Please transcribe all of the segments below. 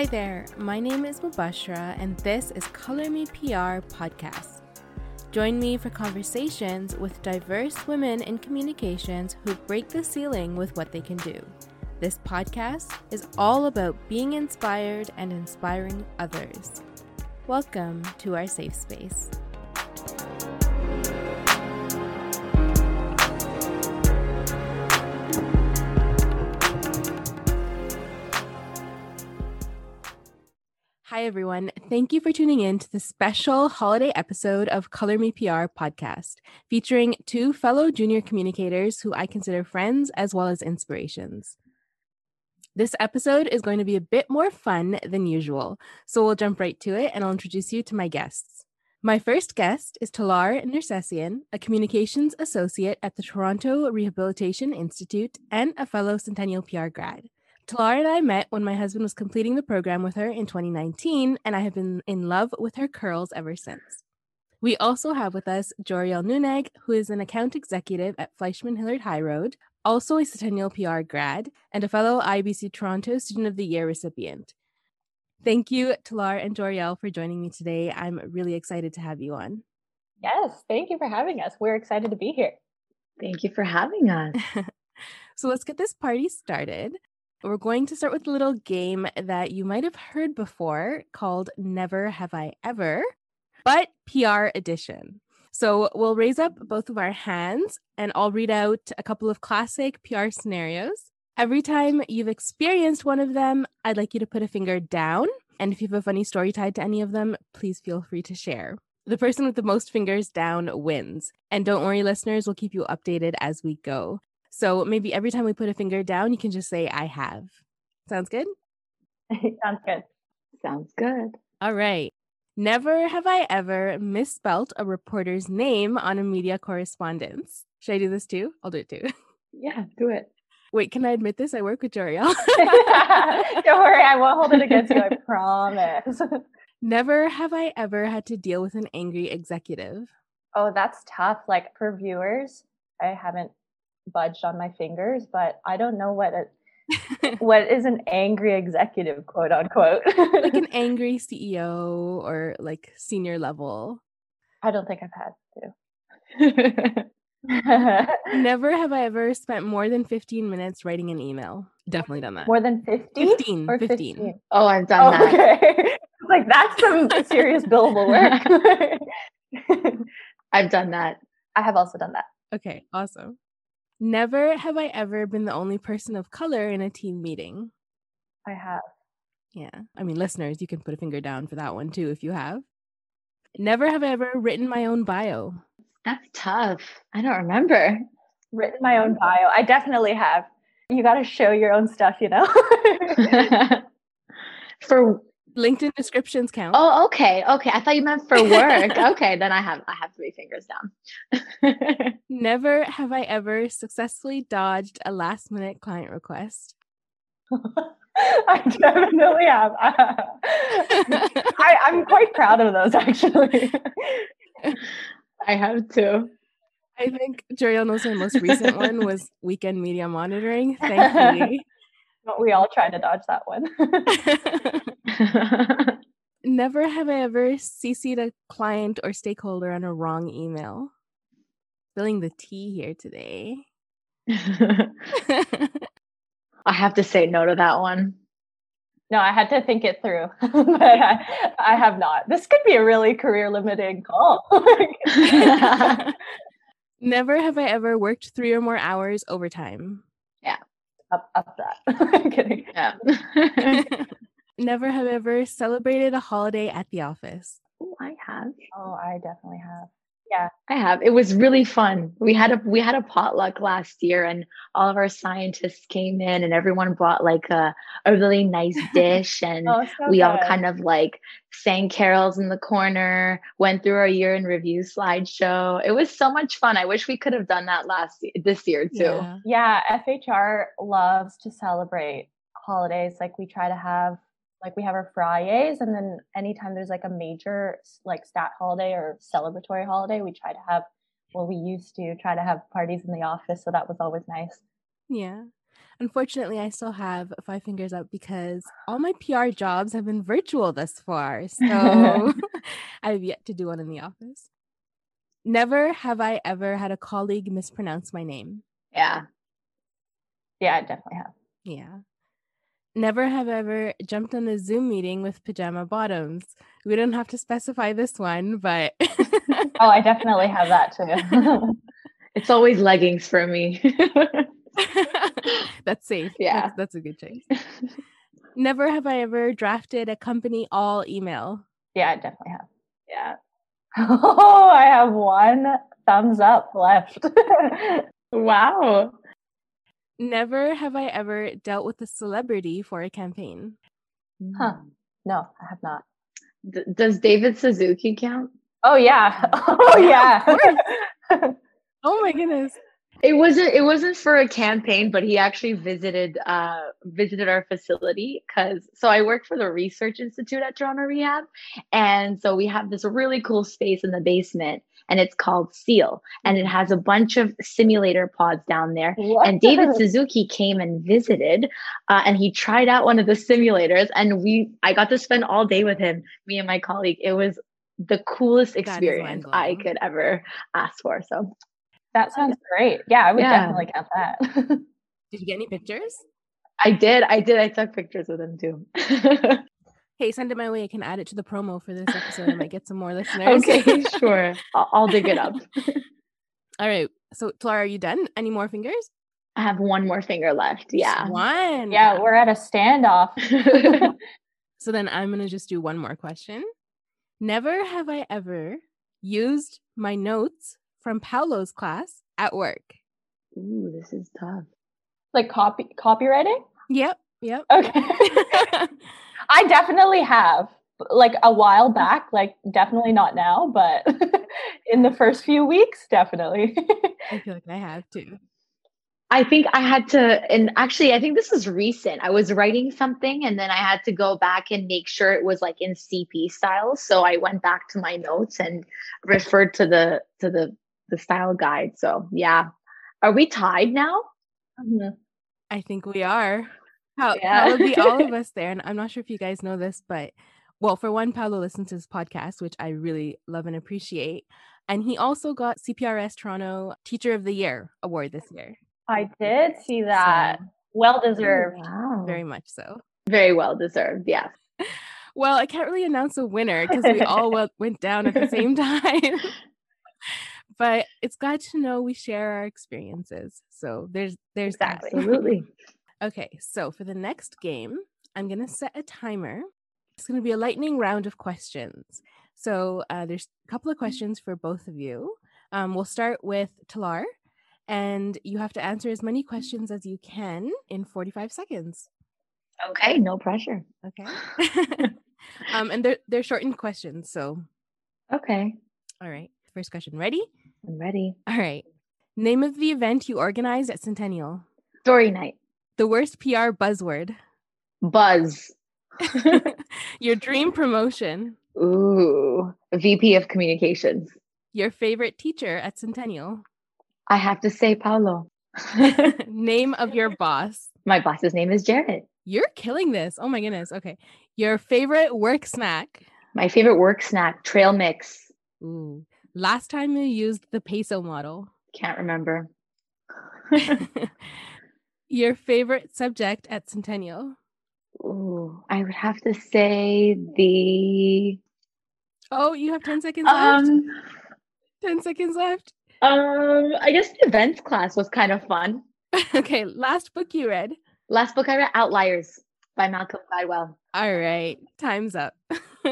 Hi there, my name is Mubashra, and this is Color Me PR podcast. Join me for conversations with diverse women in communications who break the ceiling with what they can do. This podcast is all about being inspired and inspiring others. Welcome to our safe space. Hi, everyone. Thank you for tuning in to the special holiday episode of Color Me PR podcast, featuring two fellow junior communicators who I consider friends as well as inspirations. This episode is going to be a bit more fun than usual, so we'll jump right to it and I'll introduce you to my guests. My first guest is Talar Nersessian, a communications associate at the Toronto Rehabilitation Institute and a fellow Centennial PR grad. Talar and I met when my husband was completing the program with her in 2019, and I have been in love with her curls ever since. We also have with us Joriel Nuneg, who is an account executive at Fleishman Hillard High Road, also a Centennial PR grad, and a fellow IABC Toronto Student of the Year recipient. Thank you, Talar and Joriel, for joining me today. I'm really excited to have you on. Yes, thank you for having us. We're excited to be here. Thank you for having us. so let's get this party started. We're going to start with a little game that you might have heard before called Never Have I Ever, but PR edition. So we'll raise up both of our hands and I'll read out a couple of classic PR scenarios. Every time you've experienced one of them, I'd like you to put a finger down. And if you have a funny story tied to any of them, please feel free to share. The person with the most fingers down wins. And don't worry, listeners, we'll keep you updated as we go. So maybe every time we put a finger down, you can just say, I have. Sounds good? Sounds good. Sounds good. All right. Never have I ever misspelt a reporter's name on a media correspondence. Should I do this too? I'll do it too. Yeah, do it. Wait, can I admit this? I work with Joriel. Don't worry, I won't hold it against you, I promise. Never have I ever had to deal with an angry executive. Oh, that's tough. Like for viewers, I haven't budged on my fingers, but I don't know what it, what is an angry executive, quote unquote. like an angry CEO or like senior level. I don't think I've had to. Never have I ever spent more than 15 minutes writing an email. Definitely done that. More than 50? 15. Or 15. 15? Oh, I've done Oh, that. okay. like that's some serious billable work. I've done that. I have also done that. Okay, awesome. Never have I ever been the only person of color in a team meeting. I have. Yeah. I mean, listeners, you can put a finger down for that one too if you have. Never have I ever written my own bio. That's tough. I don't remember. Written my own bio. I definitely have. You got to show your own stuff, you know? for LinkedIn descriptions count. oh, okay, okay. I thought you meant for work. okay, then I have I have three fingers down. Never have I ever successfully dodged a last minute client request. I definitely have. I, I'm quite proud of those, actually. I have too. I think Joriel knows my most recent one was weekend media monitoring. Thankfully. But we all try to dodge that one. Never have I ever CC'd a client or stakeholder on a wrong email. Spilling the tea here today. I have to say no to that one. No, I had to think it through, but I, I have not. This could be a really career limiting call. Never have I ever worked three or more hours overtime. Up, up that. I'm kidding. Yeah. Never have ever celebrated a holiday at the office. oh, I have. Oh, I definitely have. Yeah. I have. It was really fun. We had a we had a potluck last year and all of our scientists came in and everyone brought like a, a really nice dish and Oh, so we all kind of like sang carols in the corner, went through our year in review slideshow. It was so much fun. I wish we could have done that last this year too. Yeah. Yeah, FHR loves to celebrate holidays. Like we try to have like we have our Fridays and then anytime there's like a major like stat holiday or celebratory holiday, we try to have well we used to try to have parties in the office, so that was always nice. Yeah. Unfortunately, I still have five fingers up because all my PR jobs have been virtual thus far. So I have yet to do one in the office. Never have I ever had a colleague mispronounce my name. Yeah. Yeah, I definitely have. Yeah. Never have ever jumped on a Zoom meeting with pajama bottoms. We don't have to specify this one, but Oh, I definitely have that too. It's always leggings for me. that's safe. Yeah. That's, that's a good choice. Never have I ever drafted a company all email. yeah, I definitely have. yeah. Oh, I have one thumbs up left. Wow. Never have I ever dealt with a celebrity for a campaign. Huh. no, I have not. D- does David Suzuki count? Oh yeah. Oh Yeah, yeah. Oh my goodness. It wasn't it wasn't for a campaign, but he actually visited uh visited our facility cuz so I work for the Research Institute at Toronto Rehab and so we have this really cool space in the basement and it's called CEAL and it has a bunch of simulator pods down there. What? and David Suzuki came and visited uh, and he tried out one of the simulators and we I got to spend all day with him me and my colleague. It was the coolest experience I could ever ask for so That sounds great. Yeah, I would Yeah. definitely count that. Did you get any pictures? I did. I did. I took pictures with him too. Hey, send it my way. I can add it to the promo for this episode. I might get some more listeners. okay, sure. I'll, I'll dig it up. All right. So, Clara, are you done? Any more fingers? I have one more finger left. Yeah. One. yeah, we're at a standoff. So then I'm going to just do one more question. Never have I ever used my notes from Paolo's class at work. Ooh, this is tough. like copy copywriting? Yep. Yep. Okay. I definitely have. Like a while back, like definitely not now, but in the first few weeks, definitely. I feel like I have too. I think I had to, and actually, I think this is recent. I was writing something and then I had to go back and make sure it was like in CP style. So I went back to my notes and referred to the to the the style guide. So yeah, are we tied now? Mhm. I think we are. How, Yeah. Paolo beat all of us there. And I'm not sure if you guys know this, but well, for one, Paolo listens to this podcast, which I really love and appreciate. And he also got CPRS Toronto Teacher of the Year award this year. I did see that. So, Well deserved. Wow. very much so. very well deserved. Yeah. Well, I can't really announce a winner because we all went down at the same time. But it's glad to know we share our experiences. So there's there's that. Absolutely. Okay, so for the next game, I'm going to set a timer. It's going to be a lightning round of questions. So uh, there's a couple of questions for both of you. Um, we'll start with Talar, and you have to answer as many questions as you can in 45 seconds. Okay, no pressure. Okay. um, and they're, they're shortened questions. So, Okay, all right. First question. Ready? I'm ready. All right. Name of the event you organized at Centennial. Story night. The worst PR buzzword. Buzz. Your dream promotion. Ooh, VP of Communications. Your favorite teacher at Centennial. I have to say Paulo. Name of your boss. My boss's name is Jared. You're killing this. Oh my goodness. Okay. Your favorite work snack. My favorite work snack, trail mix. Ooh. Last time you used the PESO model. Can't remember. Your favorite subject at Centennial. Ooh, I would have to say the Oh, you have 10 seconds left. um 10 seconds left. um I guess the events class was kind of fun. okay. Last book you read. Last book I read, Outliers by Malcolm Gladwell. All right. Time's up.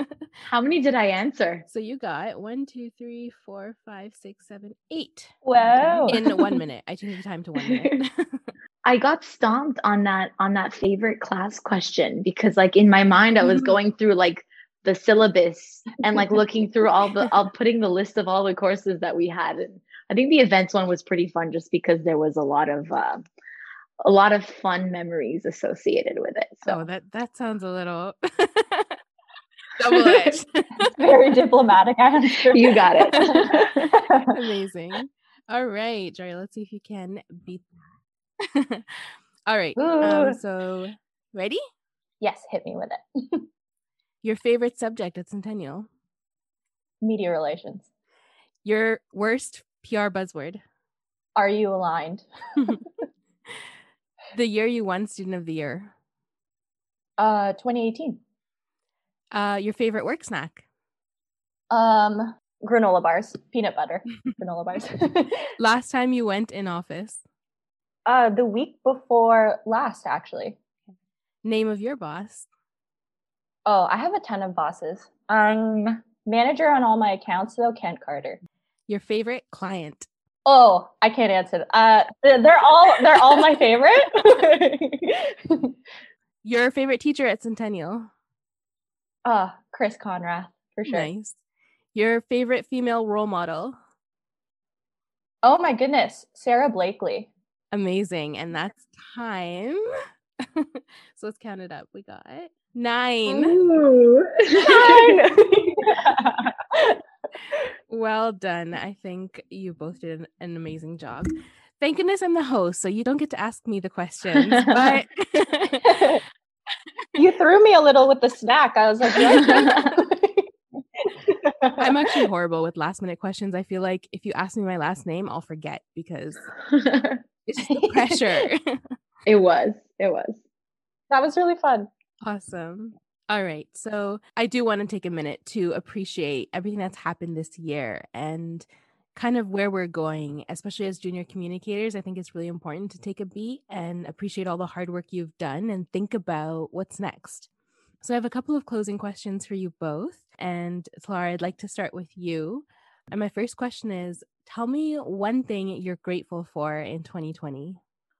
How many did I answer? so you got one, two, three, four, five, six, seven, eight. Wow. In one minute. I changed the time to one minute. I got stomped on that on that favorite class question because like in my mind I was Mhm. going through like the syllabus and like looking through all the all putting the list of all the courses that we had and I think the events one was pretty fun just because there was a lot of uh, a lot of fun memories associated with it. oh, So that that sounds a little double edged. Very diplomatic answer. you got it. Amazing. All right, Jory, let's see if you can beat that. All right. Um, so, ready? Yes, hit me with it. Your favorite subject at Centennial? Media relations. Your worst PR buzzword? Are you aligned? The year you won Student of the Year? Uh, 2018. Uh, your favorite work snack? Um, granola bars, peanut butter, granola bars. Last time you went in office? Uh, the week before last, actually. Name of your boss? Oh, I have a ton of bosses. Um, manager on all my accounts though, Kent Carter. Your favorite client? Oh, I can't answer. Uh, they're all they're all my favorite. Your favorite teacher at Centennial? Uh, Chris Conrath for sure. Nice. Your favorite female role model? Oh my goodness, Sara Blakely. Amazing. And that's time. so let's count it up. We got nine. nine. well done. I think you both did an, an, amazing job. Thank goodness I'm the host, so you don't get to ask me the questions. But you threw me a little with the snack. I was like, I'm actually horrible with last minute questions. I feel like if you ask me my last name, I'll forget because it's the pressure. it was. It was. That was really fun. Awesome. All right. So I do want to take a minute to appreciate everything that's happened this year and kind of where we're going, especially as junior communicators. I think it's really important to take a beat and appreciate all the hard work you've done and think about what's next. So I have a couple of closing questions for you both. And Talara, I'd like to start with you. And my first question is tell me one thing you're grateful for in 2020.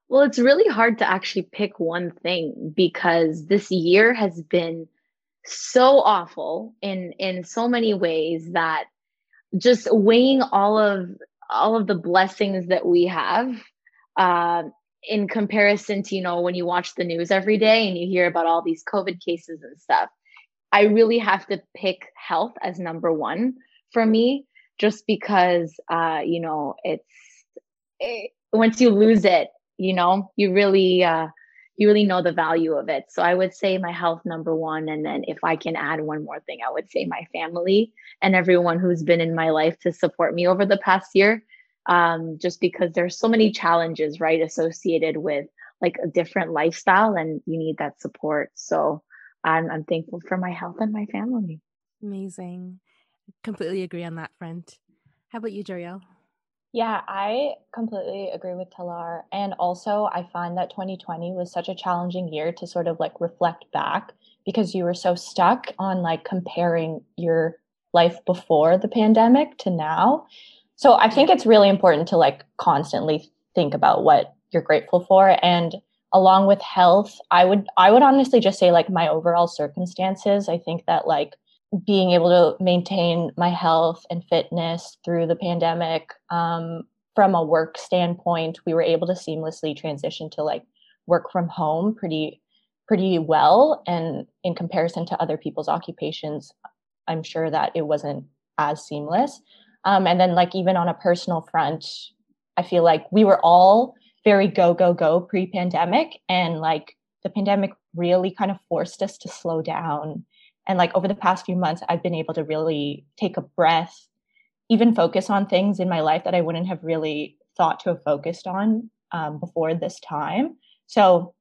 Well, it's really hard to actually pick one thing because this year has been so awful in in so many ways that just weighing all of all of the blessings that we have uh, in comparison to you know when you watch the news every day and you hear about all these covid cases and stuff i really have to pick health as number one for me just because uh you know it's it, once you lose it you know you really uh you really know the value of it. So I would say my health number one. And then if I can add one more thing, I would say my family and everyone who's been in my life to support me over the past year. Um, just because there's so many challenges, right, associated with like a different lifestyle and you need that support. So I'm, I'm thankful for my health and my family. Amazing. Completely agree on that front. How about you, Joriel? Yeah, I completely agree with Talar. And also, I find that 2020 was such a challenging year to sort of like reflect back because you were so stuck on like comparing your life before the pandemic to now. So I think it's really important to like constantly think about what you're grateful for and along with health, I would I would honestly just say like my overall circumstances. I think that like being able to maintain my health and fitness through the pandemic um, from a work standpoint we were able to seamlessly transition to like work from home pretty pretty well. And in comparison to other people's occupations i'm sure that it wasn't as seamless. Um, and then like even on a personal front i feel like we were all very go go go pre-pandemic. And like the pandemic really kind of forced us to slow down and like over the past few months, I've been able to really take a breath, even focus on things in my life that I wouldn't have really thought to have focused on um, before this time. So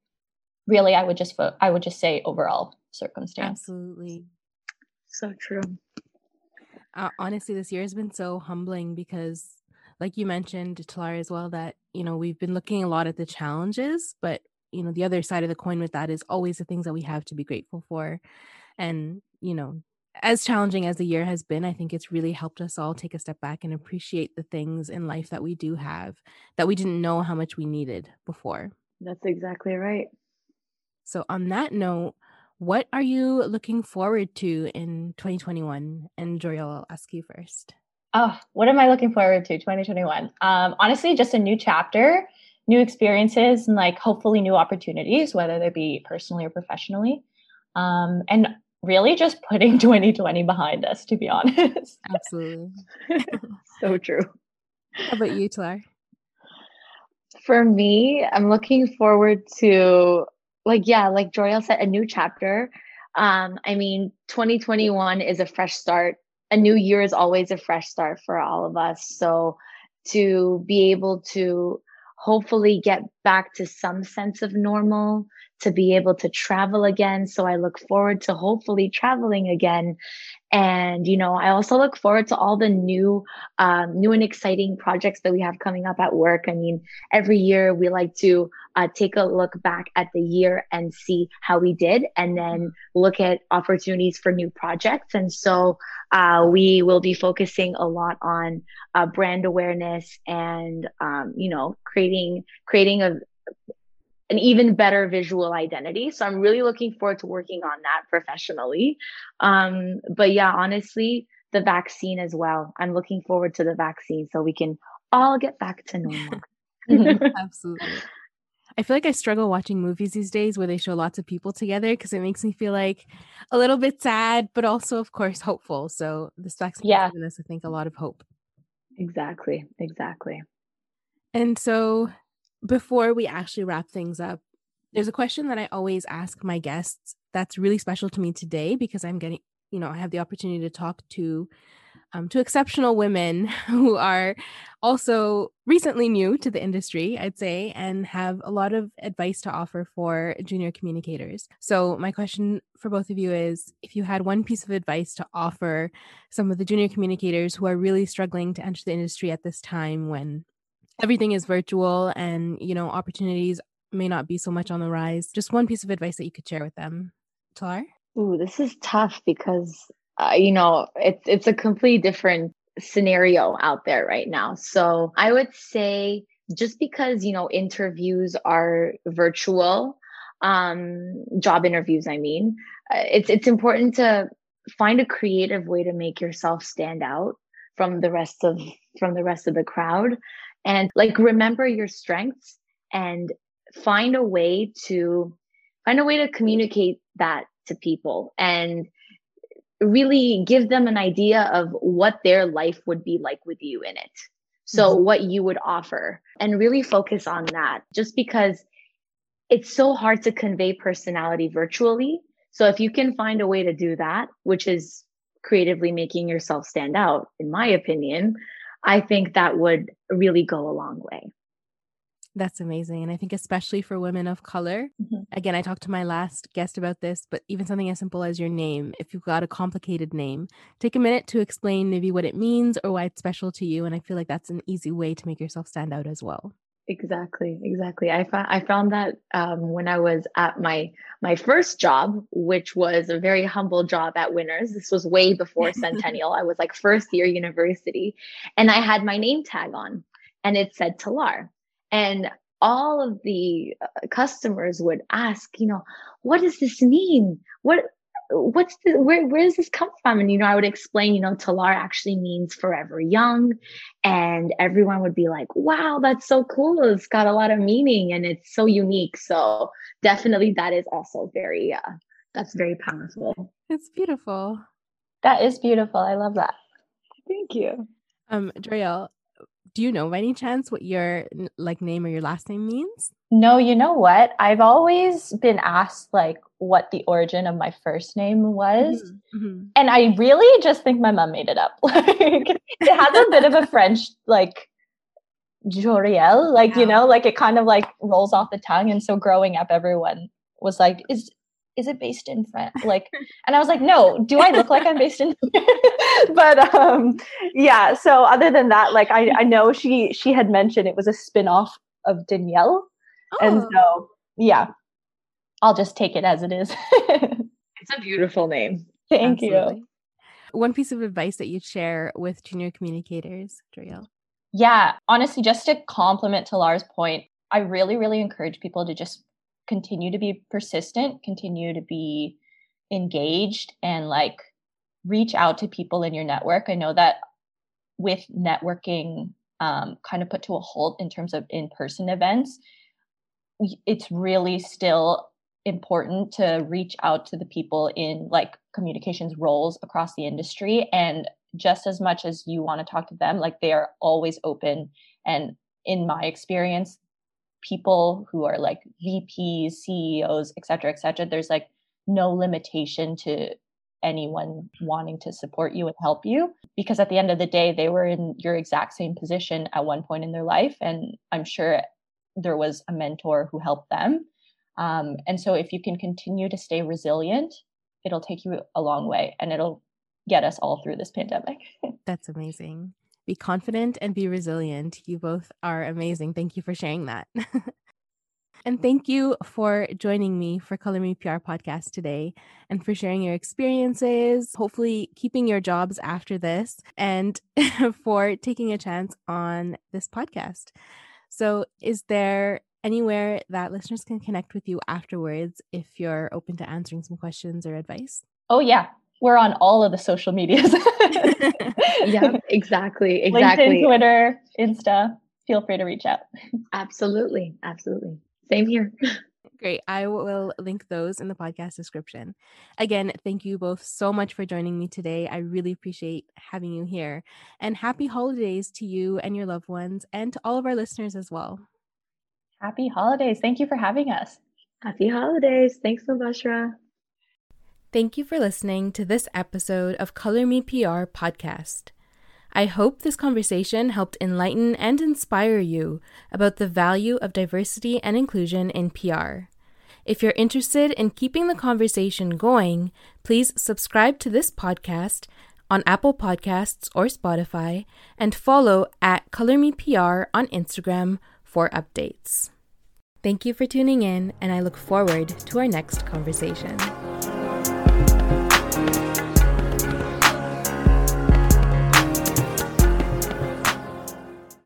really, I would just fo- I would just say overall circumstance. Absolutely. So true. Uh, honestly, this year has been so humbling because, like you mentioned, Talara, as well, that you know we've been looking a lot at the challenges, but you know the other side of the coin with that is always the things that we have to be grateful for and, you know, as challenging as the year has been, I think it's really helped us all take a step back and appreciate the things in life that we do have that we didn't know how much we needed before. That's exactly right. So, on that note, what are you looking forward to in 2021? And Joriel, I'll ask you first. Oh, what am I looking forward to 2021? Um, honestly, just a new chapter, new experiences, and like hopefully new opportunities, whether they be personally or professionally. Um, and really just putting 2020 behind us, to be honest. Absolutely. so true. How about you, Talar? For me, I'm looking forward to like yeah, like Joriel said, a new chapter. Um, I mean, 2021 is a fresh start. A new year is always a fresh start for all of us. So to be able to hopefully get back to some sense of normal, to be able to travel again. So I look forward to hopefully traveling again. And, you know, I also look forward to all the new, um, new and exciting projects that we have coming up at work. I mean, every year we like to uh, take a look back at the year and see how we did, and then look at opportunities for new projects. And so uh, we will be focusing a lot on uh, brand awareness and, um, you know, creating creating a an even better visual identity. So I'm really looking forward to working on that professionally. Um, but yeah, honestly, the vaccine as well. I'm looking forward to the vaccine so we can all get back to normal. Absolutely. I feel like I struggle watching movies these days where they show lots of people together because it makes me feel like a little bit sad, but also, of course, hopeful. So this vaccine yeah. has given us, I think, a lot of hope. Exactly. Exactly. And so before we actually wrap things up, there's a question that I always ask my guests that's really special to me today because I'm getting, you know, I have the opportunity to talk to um, to exceptional women who are also recently new to the industry, I'd say, and have a lot of advice to offer for junior communicators. So, my question for both of you is if you had one piece of advice to offer some of the junior communicators who are really struggling to enter the industry at this time when everything is virtual and you know opportunities may not be so much on the rise. Just one piece of advice that you could share with them. Talar? Ooh, this is tough because uh, you know it's it's a completely different scenario out there right now. So i would say just because you know interviews are virtual um job interviews i mean uh, it's it's important to find a creative way to make yourself stand out from the rest of from the rest of the crowd and like remember your strengths and find a way to find a way to communicate that to people and really give them an idea of what their life would be like with you in it. So mm-hmm. what you would offer and really focus on that just because it's so hard to convey personality virtually. So if you can find a way to do that, which is creatively making yourself stand out, in my opinion, I think that would really go a long way. That's amazing. And I think, especially for women of color, mm-hmm. again, I talked to my last guest about this, but even something as simple as your name, if you've got a complicated name, take a minute to explain maybe what it means or why it's special to you. And I feel like that's an easy way to make yourself stand out as well. Exactly, exactly. I found I found that um, when I was at my my first job, which was a very humble job at Winners. This was way before Centennial. I was like first year university, and I had my name tag on, and it said Talar, and all of the uh, customers would ask, you know, what does this mean? What what's the where where does this come from? And you know i would explain you know talar actually means forever young and everyone would be like wow that's so cool. It's got a lot of meaning and it's so unique. So definitely that is also very uh that's very powerful. It's beautiful. That is beautiful. I love that. Thank you. Um Joriel, do you know by any chance what your like name or your last name means? No, you know what? I've always been asked like what the origin of my first name was. Mm-hmm. mm-hmm. And I really just think my mom made it up. like it has a bit of a French like Joriel, like yeah. you know, like it kind of like rolls off the tongue. And so growing up, everyone was like, "Is is it based in France? Like, and I was like, no, do I look like I'm based in? but um, yeah. So other than that, like I, I know she she had mentioned it was a spin-off of Danielle. Oh. And so yeah, I'll just take it as it is. it's a beautiful name. Thank Absolutely. you. One piece of advice that you'd share with junior communicators, Joriel. Yeah, honestly, just to compliment Talar's point, I really, really encourage people to just continue to be persistent, continue to be engaged and like reach out to people in your network. I know that with networking um, kind of put to a halt in terms of in person events, it's really still important to reach out to the people in like communications roles across the industry. And just as much as you want to talk to them, like they are always open. And in my experience, people who are like VPs, CEOs, et cetera, et cetera, there's like no limitation to anyone wanting to support you and help you because at the end of the day they were in your exact same position at one point in their life and i'm sure there was a mentor who helped them. Um, and so if you can continue to stay resilient it'll take you a long way and it'll get us all through this pandemic. That's amazing be confident and be resilient you both are amazing thank you for sharing that And thank you for joining me for Color Me PR podcast today and for sharing your experiences, hopefully keeping your jobs after this, and for taking a chance on this podcast. So, is there anywhere that listeners can connect with you afterwards if you're open to answering some questions or advice? Oh, yeah. We're on all of the social medias. yeah, exactly. Exactly. LinkedIn, Twitter, Insta. Feel free to reach out. Absolutely. Absolutely. Same here. Great. I will link those in the podcast description. Again, thank you both so much for joining me today. I really appreciate having you here. And happy holidays to you and your loved ones and to all of our listeners as well. Happy holidays. Thank you for having us. Happy holidays. Thanks, Mubashra. Thank you for listening to this episode of Color Me PR podcast. I hope this conversation helped enlighten and inspire you about the value of diversity and inclusion in PR. If you're interested in keeping the conversation going, please subscribe to this podcast on Apple Podcasts or Spotify and follow at Color Me PR on Instagram for updates. Thank you for tuning in, and I look forward to our next conversation thank you